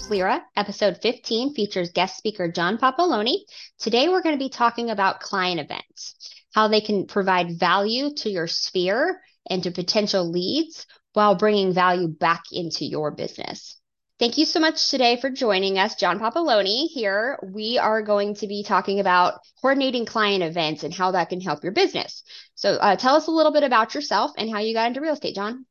With Lyra. Episode 15 features guest speaker John Papaloni. Today, we're going to be talking about client events, how they can provide value to your sphere and to potential leads while bringing value back into your business. Thank you so much today for joining us, John Papaloni. Here, we are going to be talking about coordinating client events and how that can help your business. So, uh, tell us a little bit about yourself and how you got into real estate, John.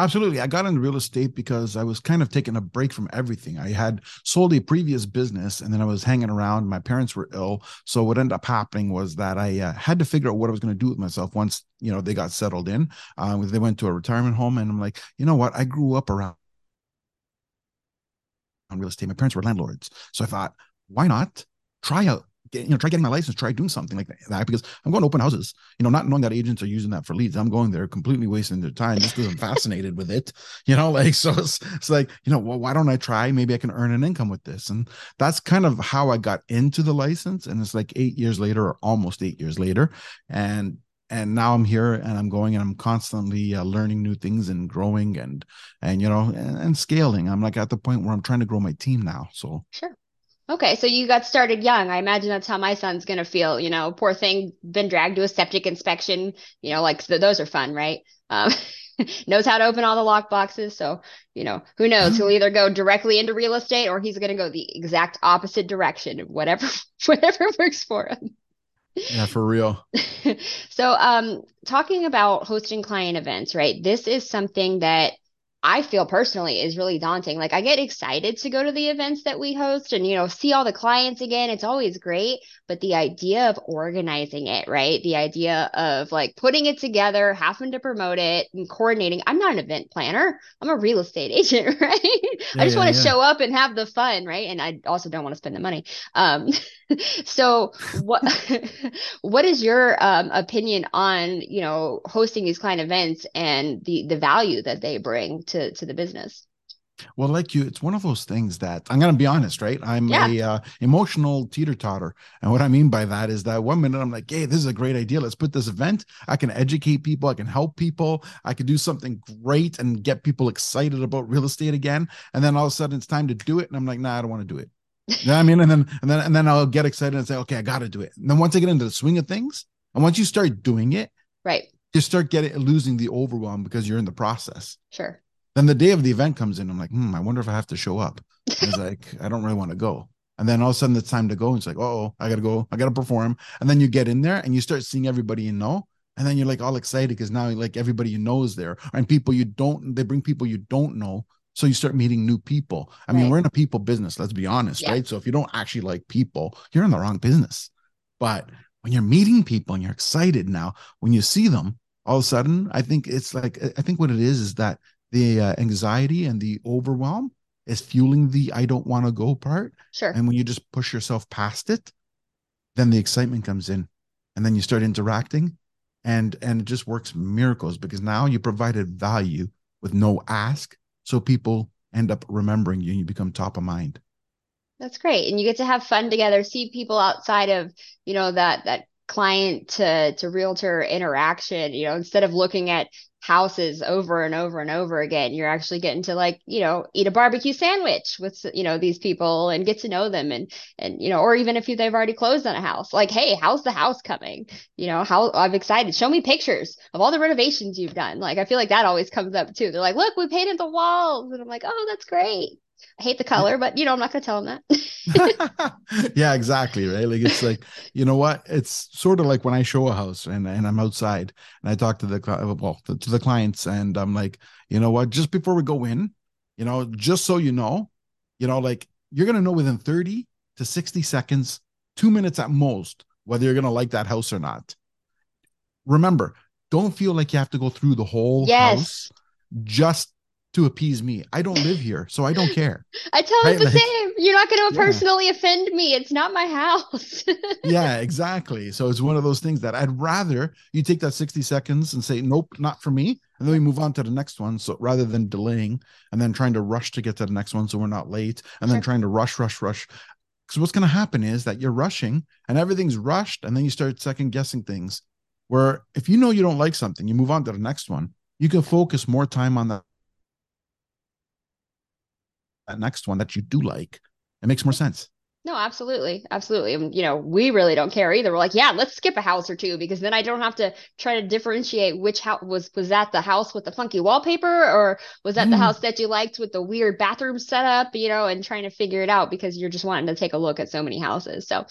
Absolutely. I got into real estate because I was kind of taking a break from everything. I had sold a previous business and then I was hanging around. My parents were ill. So what ended up happening was that I uh, had to figure out what I was going to do with myself once, you know, they got settled in. Uh, they went to a retirement home and I'm like, you know what? I grew up around real estate. My parents were landlords. So I thought, why not try out get, you know, try getting my license, try doing something like that because I'm going to open houses, you know, not knowing that agents are using that for leads. I'm going there completely wasting their time just because I'm fascinated with it, you know, like, so it's, it's like, you know, well, why don't I try? Maybe I can earn an income with this. And that's kind of how I got into the license. And it's like eight years later or almost eight years later. And and now I'm here and I'm going and I'm constantly uh, learning new things and growing and and you know and, and, scaling. I'm like at the point where I'm trying to grow my team now. So sure. Okay, so you got started young. I imagine that's how my son's gonna feel. You know, poor thing, been dragged to a septic inspection. You know, like those are fun, right? Um, knows how to open all the lock boxes. So, you know, who knows? He'll either go directly into real estate or he's gonna go the exact opposite direction. Whatever, whatever works for him. Yeah, for real. so, um, talking about hosting client events, right? This is something that I feel personally is really daunting. Like I get excited to go to the events that we host and you know see all the clients again. It's always great, but the idea of organizing it, right? The idea of like putting it together, having to promote it and coordinating. I'm not an event planner. I'm a real estate agent, right? Yeah, I just yeah, want to yeah. show up and have the fun, right? And I also don't want to spend the money. Um so what what is your um, opinion on, you know, hosting these client events and the the value that they bring to to the business? Well like you it's one of those things that i'm going to be honest right? I'm yeah. a uh, emotional teeter totter and what i mean by that is that one minute i'm like hey this is a great idea. Let's put this event. I can educate people. I can help people. I can do something great and get people excited about real estate again. And then all of a sudden it's time to do it. And i'm like nah i don't want to do it you know what i mean and then and then and then i'll get excited and say okay i got to do it and then once i get into the swing of things and once you start doing it right you start getting losing the overwhelm because you're in the process sure then the day of the event comes in. I'm like, hmm, I wonder if I have to show up. I was like, I don't really want to go. And then all of a sudden it's time to go. And it's like, oh, I gotta go. I gotta perform. And then you get in there and you start seeing everybody you know. And then you're like all excited because now like everybody you know is there. And people you don't, they bring people you don't know. So you start meeting new people. I right. mean, we're in a people business, let's be honest, yeah. right? So if you don't actually like people, you're in the wrong business. But when you're meeting people and you're excited now, when you see them, all of a sudden, I think it's like I think what it is is that the uh, anxiety and the overwhelm is fueling the I don't want to go part. Sure. And when you just push yourself past it, then the excitement comes in and then you start interacting and and it just works miracles because now you provided value with no ask so people end up remembering you and you become top of mind. That's great. And you get to have fun together see people outside of you know that that client to to realtor interaction you know instead of looking at houses over and over and over again. You're actually getting to like you know eat a barbecue sandwich with you know these people and get to know them and and you know or even if you, they've already closed on a house like hey how's the house coming? You know how i'm excited. Show me pictures of all the renovations you've done. Like i feel like that always comes up too. They're like look we painted the walls. And i'm like oh that's great I hate the color, but you know, I'm not going to tell them that. yeah, exactly. Right. Like it's like, you know what? It's sort of like when I show a house and, and I'm outside and I talk to the, well, to the clients and I'm like, you know what? Just before we go in, you know, just so you know, you know, like you're going to know within 30 to 60 seconds, two minutes at most, whether you're going to like that house or not. Remember, don't feel like you have to go through the whole yes. house. Just to appease me. I don't live here, so I don't care. I tell right? the like, same. You're not going to yeah. personally offend me. It's not my house. yeah, exactly. So it's one of those things that I'd rather you take that 60 seconds and say, nope, not for me. And then we move on to the next one. So rather than delaying and then trying to rush to get to the next one so we're not late and then trying to rush, rush, rush. Because what's going to happen is that you're rushing and everything's rushed and then you start second guessing things. Where if you know you don't like something, you move on to the next one. You can focus more time on that that next one that you do like, it makes more sense. No, absolutely. Absolutely. And, you know, we really don't care either. We're like, yeah, let's skip a house or two because then I don't have to try to differentiate which house was, was that the house with the funky wallpaper or was that mm. the house that you liked with the weird bathroom setup, you know, and trying to figure it out because you're just wanting to take a look at so many houses. So,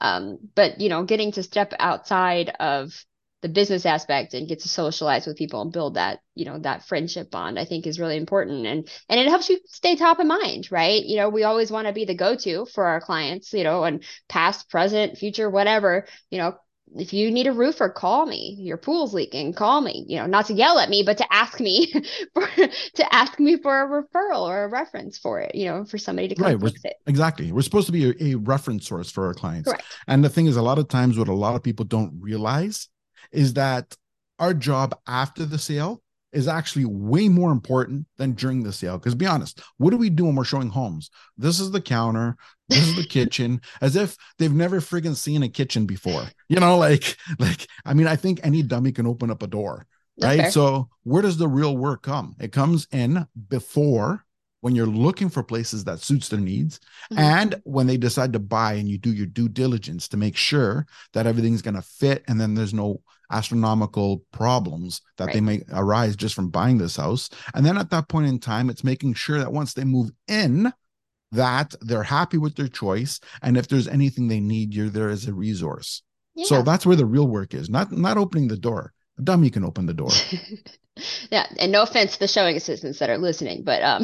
um, but, you know, getting to step outside of, the business aspect and get to socialize with people and build that you know that friendship bond i think is really important. And and it helps you stay top of mind right? You know we always want to be the go-to for our clients you know and past present future whatever. You know if you need a roofer call me. Your pool's leaking. Call me. You know not to yell at me but to ask me for to ask me for a referral or a reference for it you know for somebody to come right, fix it. exactly. We're supposed to be a, a reference source for our clients. Correct. and the thing is a lot of times what a lot of people don't realize is that our job after the sale is actually way more important than during the sale. Because be honest, what do we do when we're showing homes? This is the counter, this is the kitchen, as if they've never friggin' seen a kitchen before. You know, like, like, I mean, I think any dummy can open up a door, right? Okay. So where does the real work come? It comes in before when you're looking for places that suits their needs mm-hmm. and when they decide to buy and you do your due diligence to make sure that everything's going to fit and then there's no astronomical problems that right. they may arise just from buying this house. And then at that point in time it's making sure that once they move in that they're happy with their choice. And if there's anything they need you're there as a resource. Yeah. so that's where the real work is not not opening the door. A dummy can open the door. Yeah and no offense to the showing assistants that are listening but um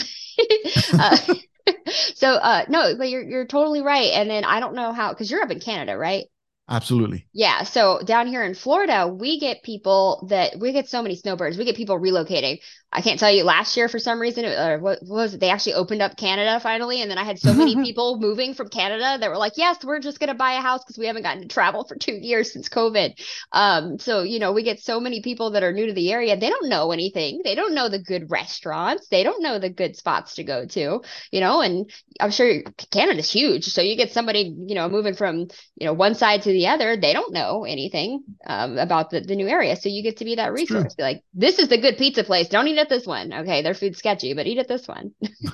uh, so uh no but you're you're totally right. And then i don't know how because you're up in canada right Absolutely. Yeah. So down here in Florida, we get people that we get so many snowbirds. We get people relocating. I can't tell you last year for some reason, or what, what was it? They actually opened up Canada finally. And then I had so many people moving from Canada that were like, yes, we're just going to buy a house because we haven't gotten to travel for two years since COVID. Um, so, you know, we get so many people that are new to the area. They don't know anything. They don't know the good restaurants. They don't know the good spots to go to, you know, and I'm sure Canada's huge. So you get somebody, you know, moving from, you know, one side to the other, they don't know anything um, about the, the new area. So you get to be that resource. Be like, this is the good pizza place. Don't eat at this one. Okay, their food's sketchy, but eat at this one.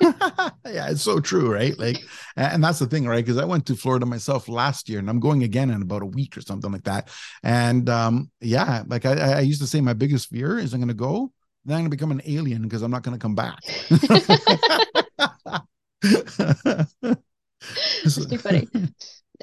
yeah, it's so true, right? Like, and that's the thing, right? Because I went to Florida myself last year, and I'm going again in about a week or something like that. And um, yeah, like I, I used to say, my biggest fear is I'm going to go, then I'm going to become an alien because I'm not going to come back. That's too funny.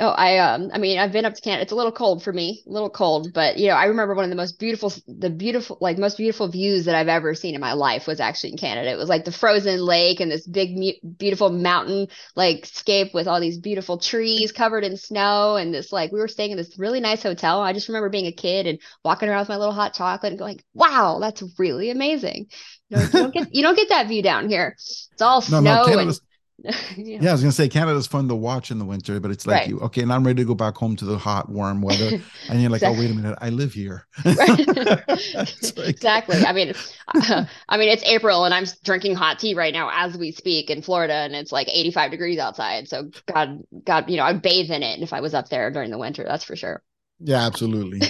Oh, I um I mean I've been up to Canada. It's a little cold for me, a little cold, but you know, I remember one of the most beautiful the beautiful like most beautiful views that I've ever seen in my life was actually in Canada. It was like the frozen lake and this big beautiful mountain like scape with all these beautiful trees covered in snow and this like we were staying in this really nice hotel. I just remember being a kid and walking around with my little hot chocolate and going, "Wow, that's really amazing." You, know, you don't get you don't get that view down here. It's all no, snow no, and yeah. yeah. I was gonna say Canada's fun to watch in the winter, but it's like right. you okay, and I'm ready to go back home to the hot, warm weather, and you're like, exactly. oh wait a minute, I live here. like... exactly. I mean, uh, I mean it's April, and I'm drinking hot tea right now as we speak in Florida, and it's like 85 degrees outside. So God, God, you know, I'd bathe in it if I was up there during the winter. That's for sure. Yeah, absolutely.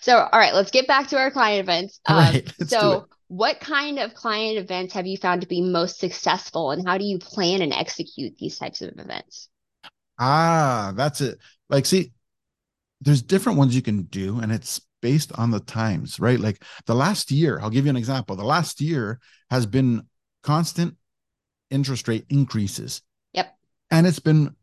so, all right, let's get back to our client events. Um, right, so what kind of client events have you found to be most successful and how do you plan and execute these types of events? Ah that's it. Like see there's different ones you can do and it's based on the times right? Like the last year i'll give you an example. The last year has been constant interest rate increases. Yep. And it's been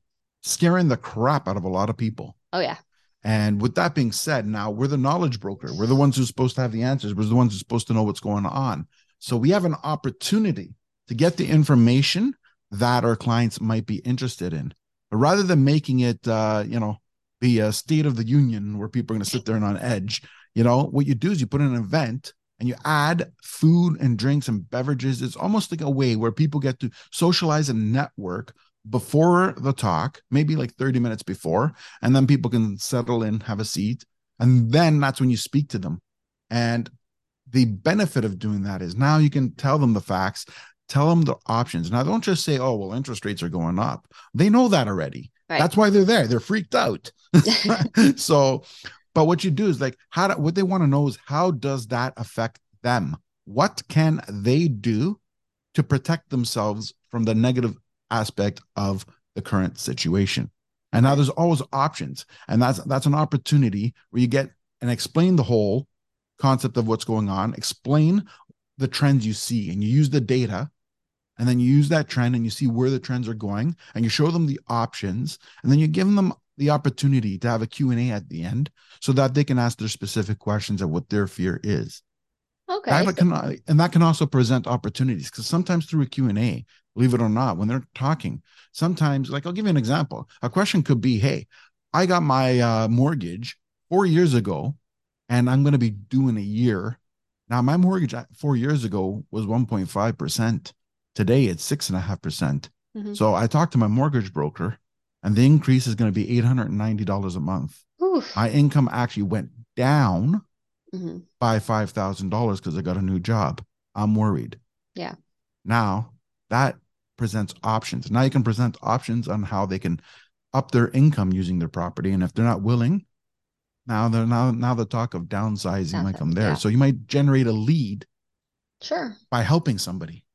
scaring the crap out of a lot of people. Oh yeah and with that being said, now we're the knowledge broker. We're the ones who's supposed to have the answers. We're the ones who's supposed to know what's going on. So we have an opportunity to get the information that our clients might be interested in. But rather than making it, uh, you know, be a state of the union where people are going to sit there and on edge, you know, what you do is you put in an event and you add food and drinks and beverages. It's almost like a way where people get to socialize and network before the talk, maybe like 30 minutes before, and then people can settle in, have a seat. And then that's when you speak to them. And the benefit of doing that is now you can tell them the facts, tell them the options. Now, don't just say, oh, well, interest rates are going up. They know that already. Right. That's why they're there. They're freaked out. so, but what you do is like, how do, what they want to know is how does that affect them? What can they do to protect themselves from the negative aspect of the current situation. And now there's always options. And that's that's an opportunity where you get and explain the whole concept of what's going on, explain the trends you see, and you use the data, and then you use that trend and you see where the trends are going, and you show them the options, and then you give them the opportunity to have a Q&A at the end so that they can ask their specific questions of what their fear is. Okay. That can, and that can also present opportunities because sometimes through a Q&A, believe it or not, when they're talking, sometimes, like I'll give you an example. A question could be, hey, I got my uh, mortgage four years ago and I'm going to be doing a year. Now, my mortgage four years ago was 1.5%. Today, it's 6.5%. mm hmm So I talked to my mortgage broker, and the increase is going to be $890 a month. Oof. My income actually went down mm-hmm. by $5,000 because I got a new job. I'm worried. Yeah. Now, that presents options. Now you can present options on how they can up their income using their property. And if they're not willing, now they're now now the talk of downsizing might come there. Yeah. So you might generate a lead sure by helping somebody.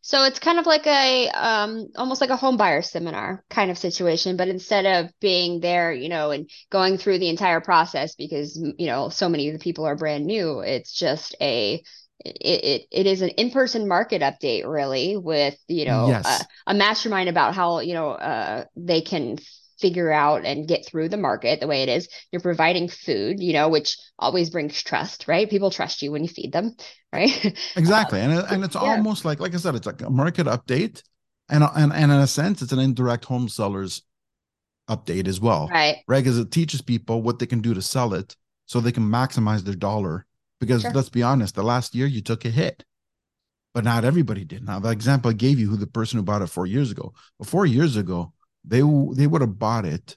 So it's kind of like a um almost like a home buyer seminar kind of situation, but instead of being there, you know, and going through the entire process because you know so many of the people are brand new, it's just a it, it, it is an in-person market update really with you know yes. a, a, mastermind about how you know uh, they can figure out and get through the market the way it is. You're providing food, you know, which always brings trust, right? People trust you when you feed them, right? Exactly. Um, and, and it's yeah. almost like, like I said, it's like a market update. And, and, and in a sense, it's an indirect home sellers update as well. Right. Right. Because it teaches people what they can do to sell it so they can maximize their dollar. Because sure. let's be honest, the last year you took a hit. But not everybody did. Now, the example I gave you, who the person who bought it four years ago, but four years ago, they they would have bought it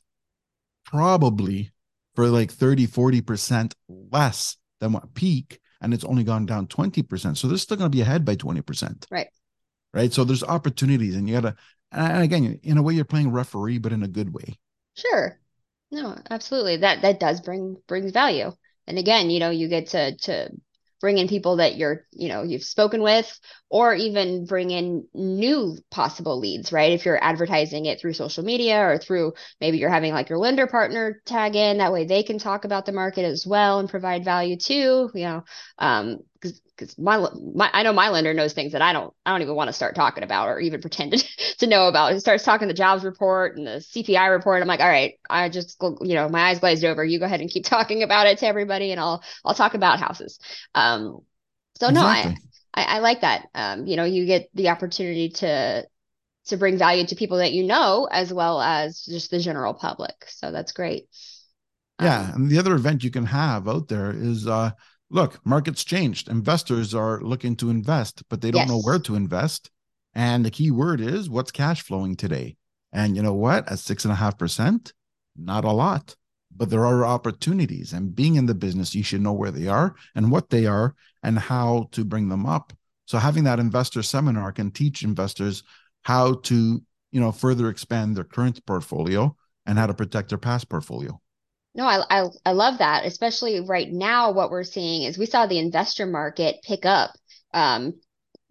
probably for like 30 40% less than what peak and it's only gone down 20% so they're still going to be ahead by 20% right. Right? So there's opportunities and you gotta and again in a way you're playing referee but in a good way. Sure. No absolutely. That that does bring brings value and again you know you get to to bring in people that you're you know you've spoken with or even bring in new possible leads right if you're advertising it through social media or through maybe you're having like your lender partner tag in that way they can talk about the market as well and provide value too you know um because my, my I know my lender knows things that I don't I don't even want to start talking about or even pretend to, to know about. He starts talking the jobs report and the CPI report. I'm like, all right, I just you know my eyes glazed over. You go ahead and keep talking about it to everybody, and I'll I'll talk about houses. Um, so exactly. no, I, I I like that. Um, you know, you get the opportunity to to bring value to people that you know as well as just the general public. So that's great. Yeah, um, and the other event you can have out there is uh look, markets changed. Investors are looking to invest, but they don't yes. know where to invest. And the key word is what's cash flowing today. And you know what? At six and a half percent, not a lot, but there are opportunities. And being in the business, you should know where they are and what they are and how to bring them up. So having that investor seminar can teach investors how to, you know, further expand their current portfolio and how to protect their past portfolio. No, I, I I love that. Especially right now, what we're seeing is we saw the investor market pick up um,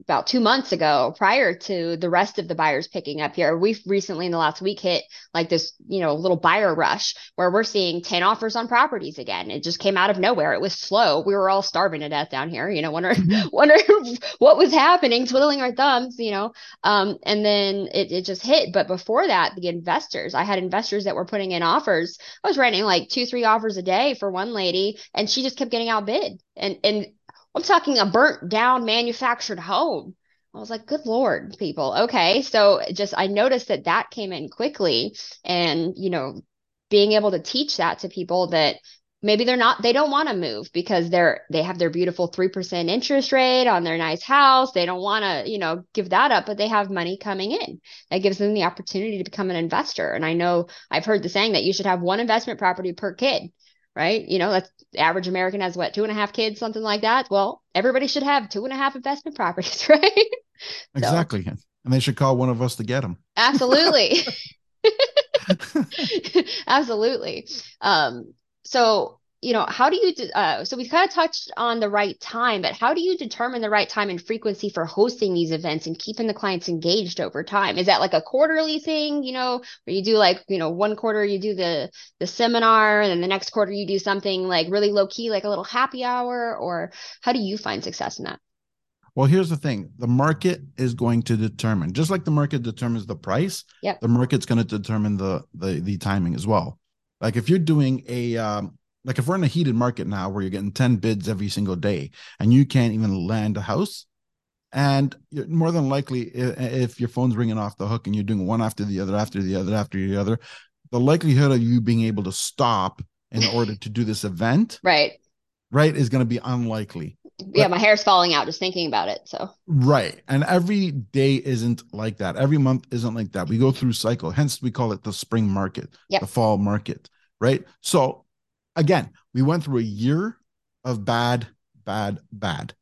about two months ago prior to the rest of the buyers picking up here. We've recently in the last week hit like this you know little buyer rush where we're seeing 10 offers on properties again. It just came out of nowhere. It was slow. We were all starving to death down here you know wondering mm-hmm. wondering what was happening twiddling our thumbs you know. Um, and then it, it just hit. But before that the investors i had investors that were putting in offers. I was writing like two three offers a day for one lady and she just kept getting outbid. And and I'm talking a burnt down manufactured home. I was like, good Lord, people. Okay. So just, I noticed that that came in quickly. And, you know, being able to teach that to people that maybe they're not, they don't want to move because they're, they have their beautiful 3% interest rate on their nice house. They don't want to, you know, give that up, but they have money coming in. That gives them the opportunity to become an investor. And I know I've heard the saying that you should have one investment property per kid right? You know, that's average American has what, two and a half kids, something like that. Well, everybody should have two and a half investment properties, right? Exactly. So, and they should call one of us to get them. Absolutely. absolutely. Um, so you know, how do you, uh, so we've kind of touched on the right time, but how do you determine the right time and frequency for hosting these events and keeping the clients engaged over time? Is that like a quarterly thing, you know, where you do like, you know, one quarter you do the the seminar and then the next quarter you do something like really low key, like a little happy hour, or how do you find success in that? Well, here's the thing the market is going to determine, just like the market determines the price, Yep. the market's going to determine the, the the timing as well. Like if you're doing a um, like if we're in a heated market now where you're getting 10 bids every single day and you can't even land a house, and you're more than likely if your phone's ringing off the hook and you're doing one after the other after the other after the other, the likelihood of you being able to stop in order to do this event, Right. right, is going to be unlikely. Yeah, my hair's falling out just thinking about it. So, Right. And every day isn't like that. Every month isn't like that. We go through cycle. Hence we call it the spring market, Yep. the fall market, right? So again, we went through a year of bad, bad, bad.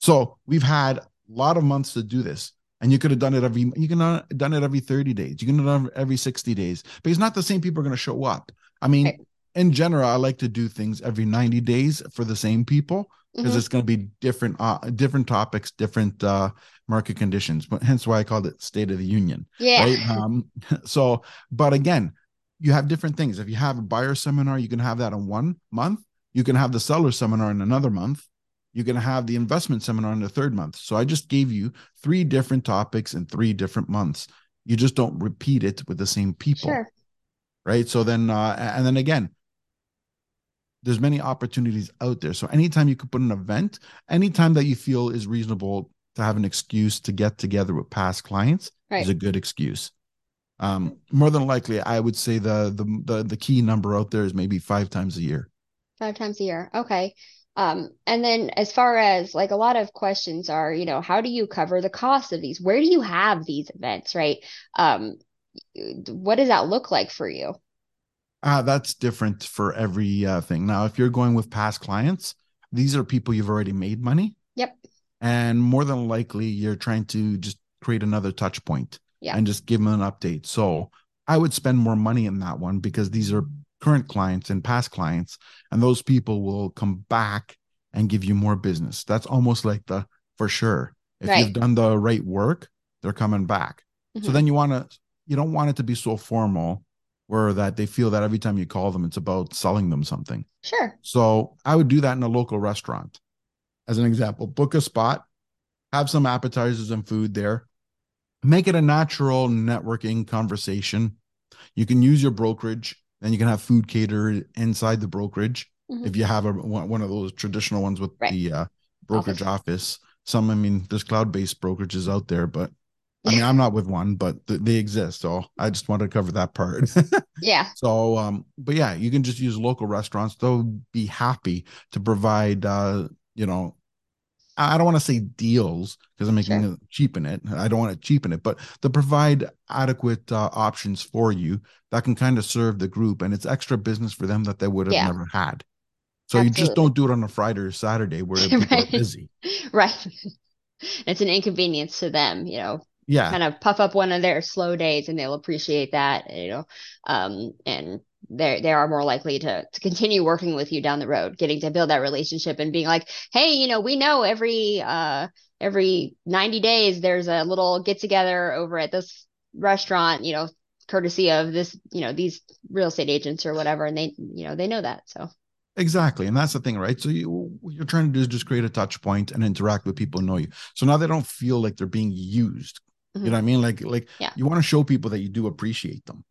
So we've had a lot of months to do this. And you could have done it every you can have done it every 30 days. You can have done it every 60 days. But it's not the same people are going to show up. I mean, Right. in general, I like to do things every 90 days for the same people because Mhm. it's going to be different uh different topics different uh market conditions but hence why i called it state of the union yeah. right um so but again you have different things. If you have a buyer seminar you can have that in one month. You can have the seller seminar in another month. You can have the investment seminar in the third month. So i just gave you three different topics in three different months. You just don't repeat it with the same people. Sure. right? So then uh and then again there's many opportunities out there. So anytime you could put an event anytime that you feel is reasonable to have an excuse to get together with past clients Right. is a good excuse um more than likely i would say the the the, the key number out there is maybe five times a year Five times a year. Okay. Um, and then as far as like a lot of questions are, you know, how do you cover the cost of these? Where do you have these events, right? Um, what does that look like for you? uh that's different for every uh, thing now if you're going with past clients these are people you've already made money Yep. and more than likely you're trying to just create another touch point Yeah. and just give them an update so i would spend more money in that one because these are current clients and past clients and those people will come back and give you more business that's almost like the for sure if Right. you've done the right work they're coming back so Mhm. then you want to you don't want it to be so formal where that they feel that every time you call them it's about selling them something Sure. so I would do that in a local restaurant. As an example, book a spot, have some appetizers and food there, make it a natural networking conversation. You can use your brokerage, and you can have food catered inside the brokerage Mhm. if you have a one of those traditional ones with Right. the uh, brokerage office. Some, I mean, there's cloud based brokerages out there, but I mean, I'm not with one, but th- they exist. So I just wanted to cover that part. Yeah. So, um, but yeah, you can just use local restaurants. They'll be happy to provide, uh, you know, I don't want to say deals because I'm making Sure. it cheapen it. I don't want to cheapen it, but to provide adequate uh, options for you that can kind of serve the group, and it's extra business for them that they would have Yeah. never had. So you just don't do it on a Friday or Saturday where people Right. are busy. Right. It's an inconvenience to them, you know, Yeah, kind of puff up one of their slow days and they'll appreciate that, you know. Um, and they they are more likely to to continue working with you down the road, getting to build that relationship and being like, hey, you know, we know every uh every 90 days there's a little get together over at this restaurant, you know, courtesy of this, you know, these real estate agents or whatever, and they, you know, they know that. So Exactly. And that's the thing, right? So you what you're trying to do is just create a touch point and interact with people who know you. So now they don't feel like they're being used. You know what I mean? Like like Mm-hmm. Yeah. you want to show people that you do appreciate them.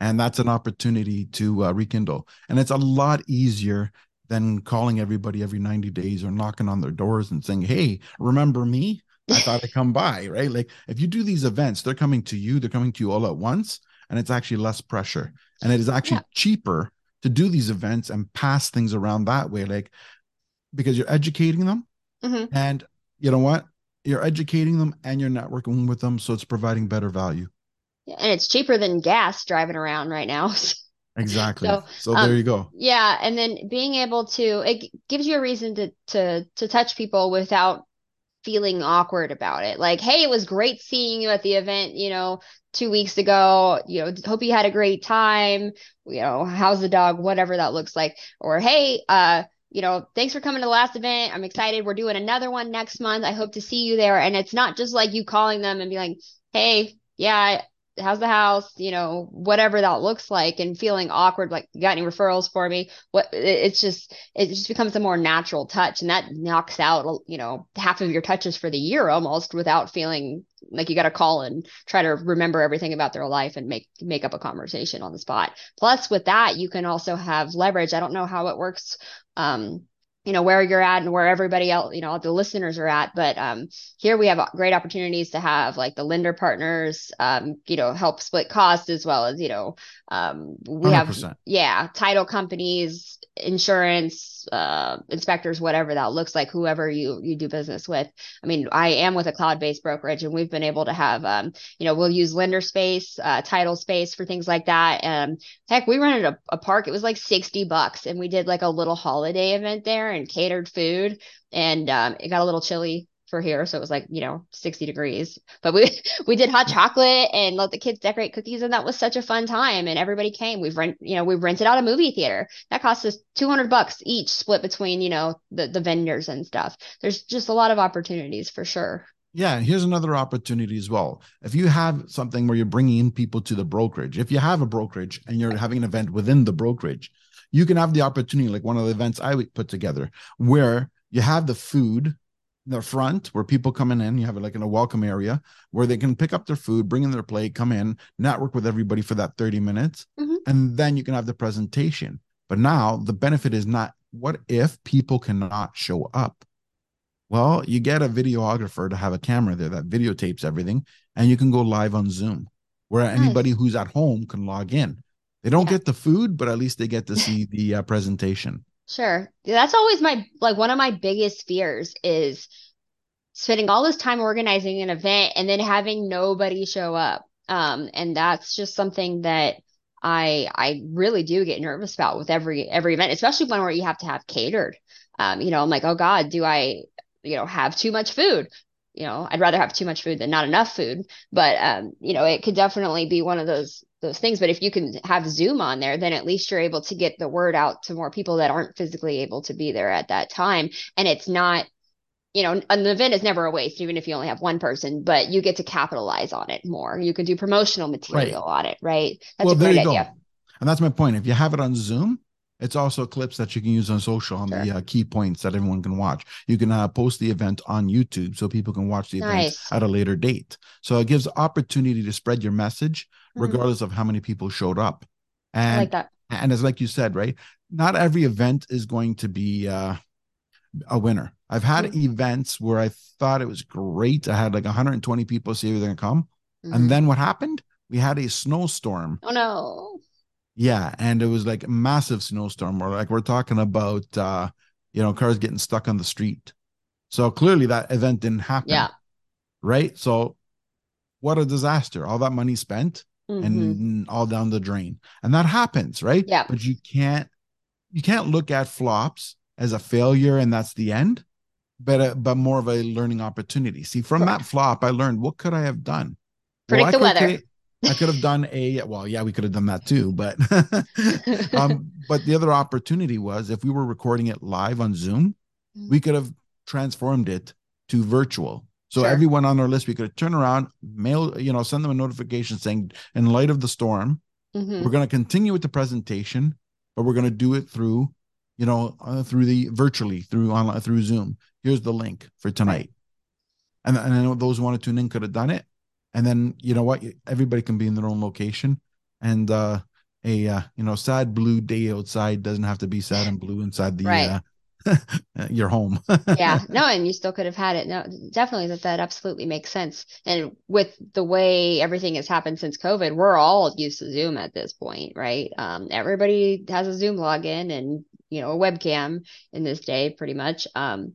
And that's an opportunity to uh, rekindle. And it's a lot easier than calling everybody every 90 days or knocking on their doors and saying, "Hey, remember me? I thought I'd come by." Right? Like if you do these events, they're coming to you, they're coming to you all at once, and it's actually less pressure. And it is actually Yeah. cheaper to do these events and pass things around that way like because you're educating them Mhm. and you know what you're educating them and you're networking with them so it's providing better value and it's cheaper than gas driving around right now. exactly so, So, there um, you go Yeah, and then being able to it gives you a reason to to to touch people without feeling awkward about it. Like, hey, it was great seeing you at the event, you know, two weeks ago. You know, hope you had a great time. You know, how's the dog? Whatever that looks like. Or hey, uh, you know, thanks for coming to the last event. I'm excited. We're doing another one next month. I hope to see you there. And it's not just like you calling them and be like, hey, yeah, how's the house you know whatever that looks like and feeling awkward like got any referrals for me? What it's just it just becomes a more natural touch and that knocks out you know half of your touches for the year almost without feeling like you got to call and try to remember everything about their life and make make up a conversation on the spot. Plus with that you can also have leverage. I don't know how it works um you know where you're at and where everybody else you know the listeners are at but um here we have great opportunities to have like the lender partners um you know help split costs as well as you know um we 100%. have yeah title companies insurance uh inspectors whatever that looks like whoever you you do business with. I mean i am with a cloud-based brokerage and we've been able to have um you know we'll use lender space uh title space for things like that. Um heck we rented a, a park. It was like 60 bucks and we did like a little holiday event there and catered food and um it got a little chilly for here so it was like you know 60 degrees. But we we did hot chocolate and let the kids decorate cookies and that was such a fun time and everybody came. We've rent you know we rented out a movie theater. That cost us 200 bucks each split between you know the the vendors and stuff. There's just a lot of opportunities for sure. Yeah, and here's another opportunity as well. If you have something where you're bringing in people to the brokerage, if you have a brokerage and you're having an event within the brokerage, you can have the opportunity, like one of the events I put together, where you have the food in the front where people coming in, you have it like in a welcome area where they can pick up their food, bring in their plate, come in, network with everybody for that 30 minutes, mm-hmm. and then you can have the presentation. But now the benefit is not what if people cannot show up? Well, you get a videographer to have a camera there that videotapes everything, and you can go live on Zoom where nice. anybody who's at home can log in. They don't yeah. get the food, but at least they get to see the uh, presentation. Sure. That's always my like one of my biggest fears is spending all this time organizing an event and then having nobody show up. Um, and that's just something that I I really do get nervous about with every every event, especially one where you have to have catered. Um, you know, I'm like, oh God, do I, you know, have too much food? You know, I'd rather have too much food than not enough food. But um, you know, it could definitely be one of those those things but if you can have zoom on there then at least you're able to get the word out to more people that aren't physically able to be there at that time and it's not you know an event is never a waste even if you only have one person but you get to capitalize on it more you can do promotional material right. on it right that's well, a great idea go. and that's my point if you have it on zoom it's also clips that you can use on social on sure. the uh, key points that everyone can watch. You can uh, post the event on YouTube so people can watch the nice. event at a later date. So it gives opportunity to spread your message mm-hmm. regardless of how many people showed up. And I like that. And as like you said, right? Not every event is going to be uh, a winner. I've had mm-hmm. events where I thought it was great. I had like 120 people say they're gonna come. Mm-hmm. And then what happened? We had a snowstorm. Oh no. Yeah, and it was like a massive snowstorm, or like we're talking about uh, you know, cars getting stuck on the street. So clearly that event didn't happen. Yeah. Right. So what a disaster. All that money spent mm-hmm. and all down the drain. And that happens, right? Yeah. But you can't you can't look at flops as a failure and that's the end, but uh, but more of a learning opportunity. See, from that flop, I learned what could I have done? Predict well, the weather. I could have done a well, yeah, we could have done that too, but um, but the other opportunity was if we were recording it live on Zoom, mm-hmm. we could have transformed it to virtual. So sure. everyone on our list, we could turn around, mail, you know, send them a notification saying, in light of the storm, mm-hmm. we're going to continue with the presentation, but we're going to do it through, you know, uh, through the virtually through online through Zoom. Here's the link for tonight. Right. And, and I know those who want to tune in could have done it. And then you know what? Everybody can be in their own location. And uh a uh, you know sad blue day outside doesn't have to be sad and blue inside the right. uh, your home. yeah, no, and you still could have had it. No, definitely that that absolutely makes sense. And with the way everything has happened since COVID, we're all used to Zoom at this point, right? Um, everybody has a Zoom login and you know a webcam in this day, pretty much. Um,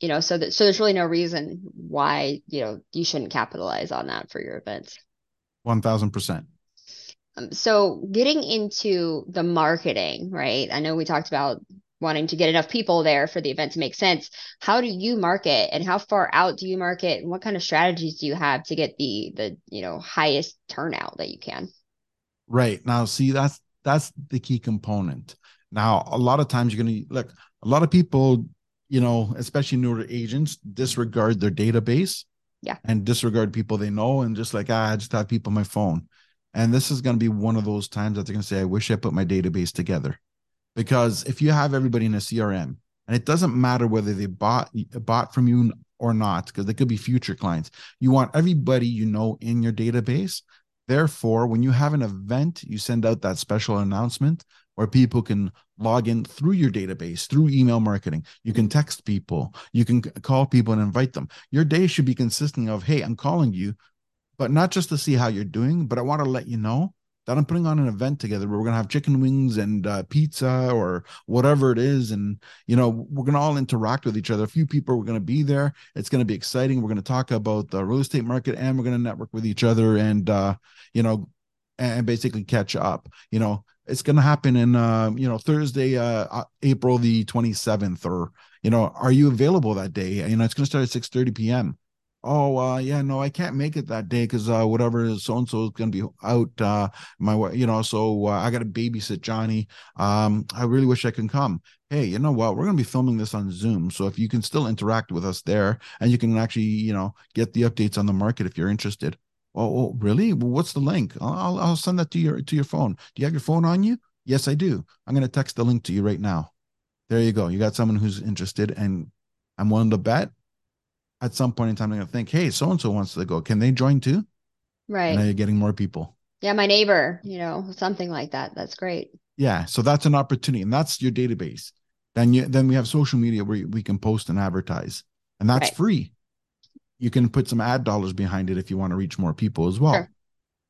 you know, so that so there's really no reason why you know you shouldn't capitalize on that for your events. One thousand percent. Um, so getting into the marketing, right? I know we talked about wanting to get enough people there for the event to make sense. How do you market and how far out do you market and what kind of strategies do you have to get the the you know highest turnout that you can? Right. Now see that's that's the key component. Now a lot of times you're going to look a lot of people, you know, especially newer agents disregard their database. Yeah. And disregard people they know and just like ah, I just have people on my phone. And this is going to be one of those times that they're going to say, I wish I put my database together because if you have everybody in a crm and it doesn't matter whether they bought bought from you or not because they could be future clients you want everybody you know in your database therefore when you have an event you send out that special announcement where people can log in through your database through email marketing you can text people you can call people and invite them your day should be consisting of hey i'm calling you but not just to see how you're doing but i want to let you know that I'm putting on an event together where we're gonna have chicken wings and uh, pizza or whatever it is, and you know we're gonna all interact with each other. A few people are gonna be there. It's gonna be exciting. We're gonna talk about the real estate market and we're gonna network with each other and uh, you know and basically catch up. You know? It's gonna happen in uh, you know Thursday, uh, uh April the 27th, or you know are you available that day? You know it's gonna start at 6 30 p.m oh uh yeah no i can't make it that day because uh whatever so and so is gonna be out uh my you know so uh, i gotta babysit johnny. Um i really wish i can come. Hey you know what? We're gonna be filming this on zoom so if you can still interact with us there and you can actually you know get the updates on the market if you're interested oh, oh really well, what's the link I'll, I'll send that to your to your phone do you have your phone on you yes i do i'm gonna text the link to you right now there you go you got someone who's interested and i'm willing to bet at some point in time, they're going to think, hey, so and so wants to go. Can they join too? Right. And now you're getting more people. Yeah, my neighbor, you know, something like that. That's great. Yeah. So that's an opportunity. And that's your database. Then you then we have social media where we can post and advertise. And that's right. free. You can put some ad dollars behind it if you want to reach more people as well. Sure.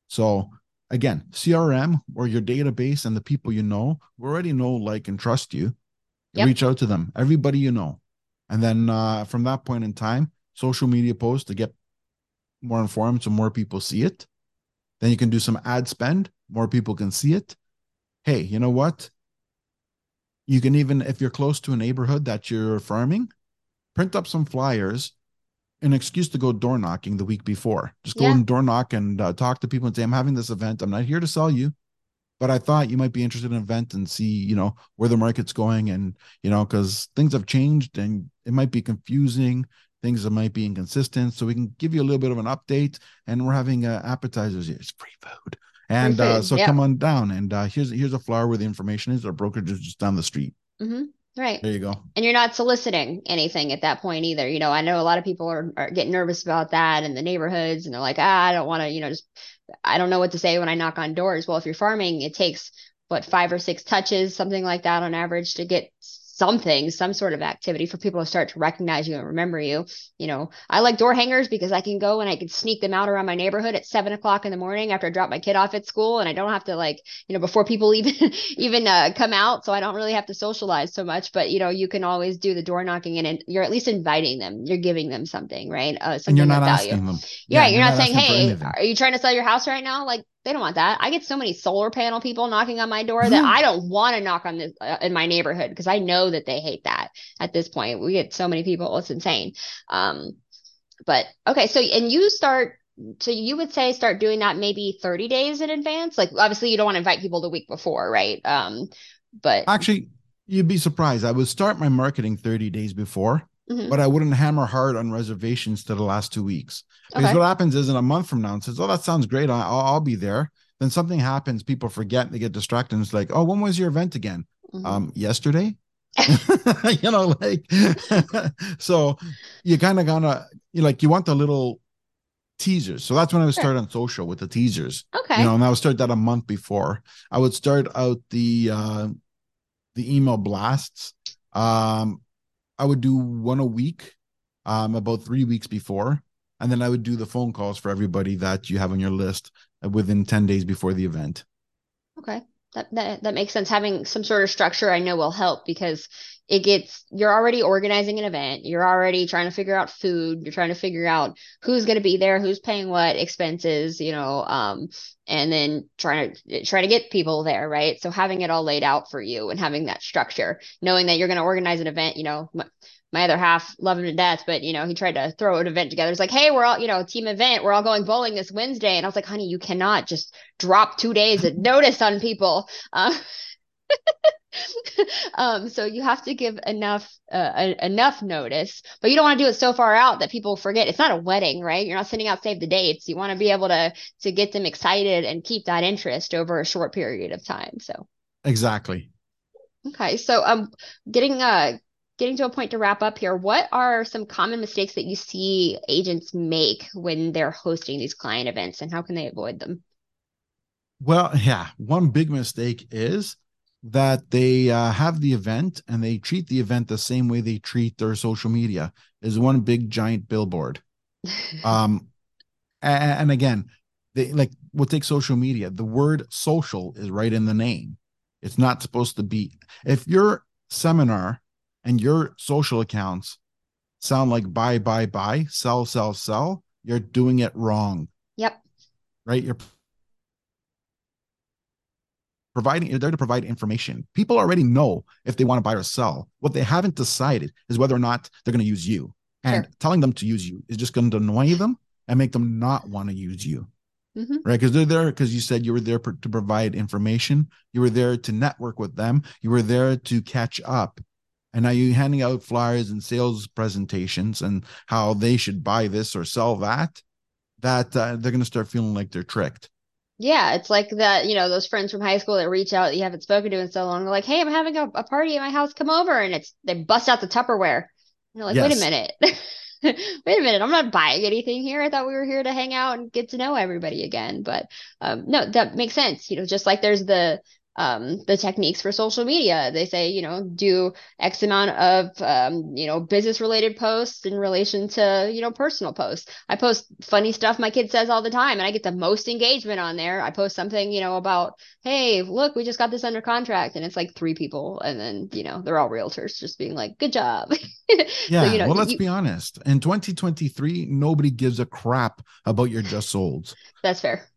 So again, CRM or your database and the people you know who already know, like, and trust you. Yep. Reach out to them, everybody you know. And then uh, from that point in time, social media posts to get more informed so more people see it. Then you can do some ad spend, more people can see it. Hey, you know what? You can even, if you're close to a neighborhood that you're farming, print up some flyers, an excuse to go door knocking the week before. Just go yeah. and door knock and uh, talk to people and say, I'm having this event. I'm not here to sell you, but I thought you might be interested in an event and see, you know, where the market's going. And, you know, because things have changed and it might be confusing things that might be inconsistent. So we can give you a little bit of an update. And we're having uh, appetizers here. It's free food. And free food. Uh, so yeah. come on down. And uh, here's here's a flower where the information is. Our brokerage is just down the street. Mm-hmm. Right. There you go. And you're not soliciting anything at that point either. You know, I know a lot of people are, are getting nervous about that in the neighborhoods and they're like, ah, I don't want to, you know, just, I don't know what to say when I knock on doors. Well, if you're farming, it takes what, five or six touches, something like that on average to get something, some sort of activity for people to start to recognize you and remember you. You know, I like door hangers because I can go and I can sneak them out around my neighborhood at seven o'clock in the morning after I drop my kid off at school, and I don't have to like, you know, before people even even uh, come out, so I don't really have to socialize so much. But you know, you can always do the door knocking, and, and you're at least inviting them. You're giving them something, right? Uh, something and you're not asking them. Yeah, yeah you're, you're, not, not saying, "Hey, are you trying to sell your house right now?" Like they don't want that. I get so many solar panel people knocking on my door that I don't want to knock on this uh, in my neighborhood because I know that they hate that at this point. We get so many people, it's insane. Um, but okay, so and you start so you would say start doing that maybe 30 days in advance. Like obviously you don't want to invite people the week before, right? Um, but actually you'd be surprised. I would start my marketing 30 days before. Mm-hmm. But I wouldn't hammer hard on reservations to the last two weeks because okay. what happens is in a month from now, it says, "Oh, that sounds great. I'll, I'll be there." Then something happens, people forget, they get distracted. And it's like, "Oh, when was your event again?" Mm-hmm. Um, yesterday. you know, like so you kind of gonna you like you want the little teasers. So that's when I would start on social with the teasers. Okay. You know, and I would start that a month before. I would start out the uh the email blasts. Um I would do one a week, um, about three weeks before, and then I would do the phone calls for everybody that you have on your list within ten days before the event. Okay. that, that that makes sense. Having some sort of structure, I know will help because it gets you're already organizing an event. You're already trying to figure out food. You're trying to figure out who's going to be there, who's paying what expenses, you know, um, and then trying to try to get people there, right? So having it all laid out for you and having that structure, knowing that you're going to organize an event, you know, my other half love him to death, but you know, he tried to throw an event together. It's like, hey, we're all, you know, team event. We're all going bowling this Wednesday. And I was like, honey, you cannot just drop two days of notice on people. Uh, um, so you have to give enough uh, enough notice, but you don't want to do it so far out that people forget. It's not a wedding, right? You're not sending out save the dates. You want to be able to to get them excited and keep that interest over a short period of time. So exactly. Okay, so um, getting uh getting to a point to wrap up here, what are some common mistakes that you see agents make when they're hosting these client events and how can they avoid them? Well, yeah, one big mistake is that they uh, have the event and they treat the event the same way they treat their social media is one big giant billboard. um, and, and again, they like we'll take social media. The word social is right in the name. It's not supposed to be. If your seminar and your social accounts sound like buy, buy, buy, sell, sell, sell, you're doing it wrong. Yep. Right? You're providing you're there to provide information. People already know if they want to buy or sell. What they haven't decided is whether or not they're going to use you. And sure. telling them to use you is just going to annoy them and make them not want to use you. Mm-hmm. Right. Because they're there because you said you were there to provide information. You were there to network with them. You were there to catch up and now you're handing out flyers and sales presentations and how they should buy this or sell that that uh, they're going to start feeling like they're tricked yeah it's like that you know those friends from high school that reach out that you haven't spoken to in so long they're like hey i'm having a, a party at my house come over and it's they bust out the tupperware. And you're like yes. wait a minute. Wait a minute i'm not buying anything here. I thought we were here to hang out and get to know everybody again. But um, no that makes sense you know just like there's the um, the techniques for social media. They say, you know, do X amount of, um, you know, business related posts in relation to, you know, personal posts. I post funny stuff my kid says all the time and I get the most engagement on there. I post something, you know, about, hey, look, we just got this under contract and it's like three people. And then, you know, they're all realtors just being like, good job. yeah. So, you know, well, let's you, be honest. In 2023, nobody gives a crap about your just sold. That's fair.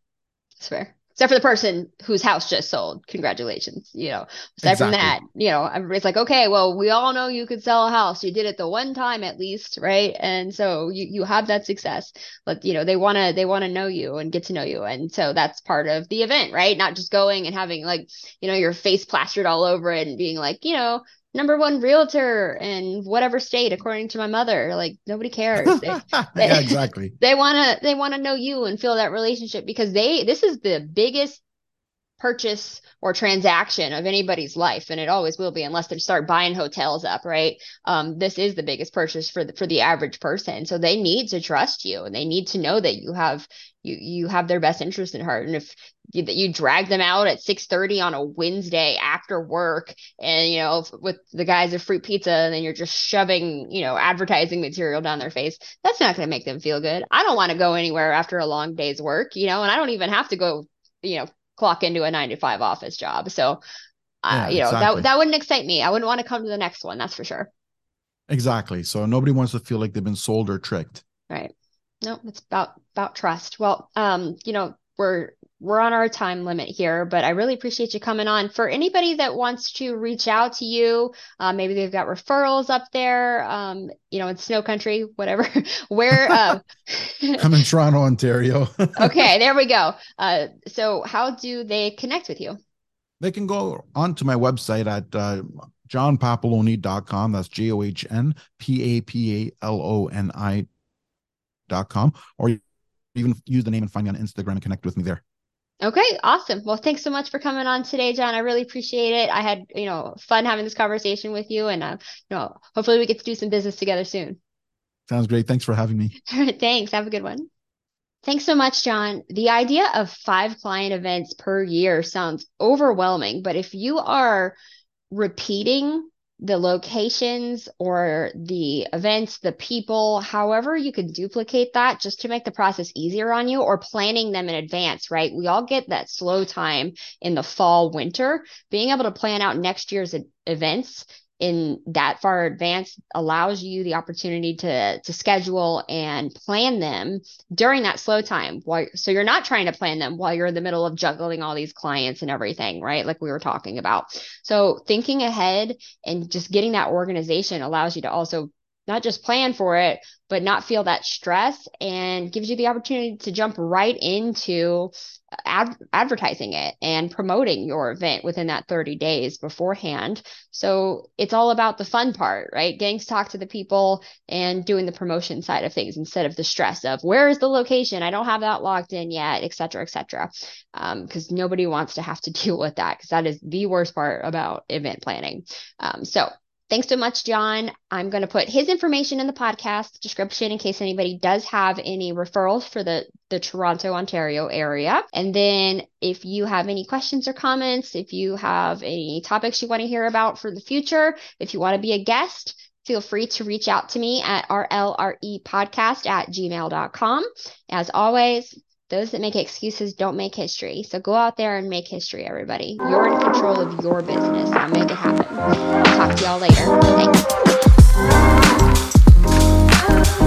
That's fair except for the person whose house just sold. Congratulations. You know, aside exactly. from that, you know, everybody's like, okay, well, we all know you could sell a house. You did it the one time at least, right? And so you you have that success. But you know, they wanna they wanna know you and get to know you. And so that's part of the event, right? Not just going and having like, you know, your face plastered all over it and being like, you know, number one realtor in whatever state according to my mother like nobody cares. They, yeah exactly. they want to they want to know you and feel that relationship because they this is the biggest purchase or transaction of anybody's life and it always will be unless they start buying hotels up right? Um, this is the biggest purchase for the for the average person. So they need to trust you and they need to know that you have you you have their best interest in heart. And if you, you drag them out at 6:30 on a Wednesday after work and you know with the guys of fruit pizza and then you're just shoving you know advertising material down their face that's not going to make them feel good. I don't want to go anywhere after a long day's work you know and I don't even have to go you know clock into a nine to five office job. So, uh, you know, exactly. that, that wouldn't excite me. I wouldn't want to come to the next one. That's for sure. Exactly. So nobody wants to feel like they've been sold or tricked. Right. No, it's about, about trust. Well, um, you know, we're we're on our time limit here, but I really appreciate you coming on. For anybody that wants to reach out to you, uh, maybe they've got referrals up there, um, you know, in snow country, whatever. Where uh, I'm in Toronto, Ontario. okay, there we go. Uh, so, how do they connect with you? They can go onto my website at uh, johnpapaloni.com. That's J O H N P A P A L O N I.com, or even use the name and find me on Instagram and connect with me there. Okay, awesome. Well, thanks so much for coming on today, John. I really appreciate it. I had, you know, fun having this conversation with you, and uh, you know, hopefully we get to do some business together soon. Sounds great. Thanks for having me. thanks. Have a good one. Thanks so much, John. The idea of five client events per year sounds overwhelming, but if you are repeating the locations or the events, the people, however you can duplicate that just to make the process easier on you or planning them in advance, right? We all get that slow time in the fall, winter. Being able to plan out next year's events in that far advance allows you the opportunity to to schedule and plan them during that slow time while so you're not trying to plan them while you're in the middle of juggling all these clients and everything right? Like we were talking about. So thinking ahead and just getting that organization allows you to also not just plan for it, but not feel that stress and gives you the opportunity to jump right into ad- advertising it and promoting your event within that 30 days beforehand. So it's all about the fun part, right? Getting to talk to the people and doing the promotion side of things instead of the stress of where is the location? I don't have that locked in yet, et cetera, et cetera. Because um, nobody wants to have to deal with that because that is the worst part about event planning. Um, so Thanks so much, John. I'm going to put his information in the podcast description in case anybody does have any referrals for the, the Toronto, Ontario area. And then if you have any questions or comments, if you have any topics you want to hear about for the future, if you want to be a guest, feel free to reach out to me at rlrepodcast at gmail.com. As always, those that make excuses don't make history. So go out there and make history, everybody. You're in control of your business. Now make it happen. I'll talk to y'all later. Thanks.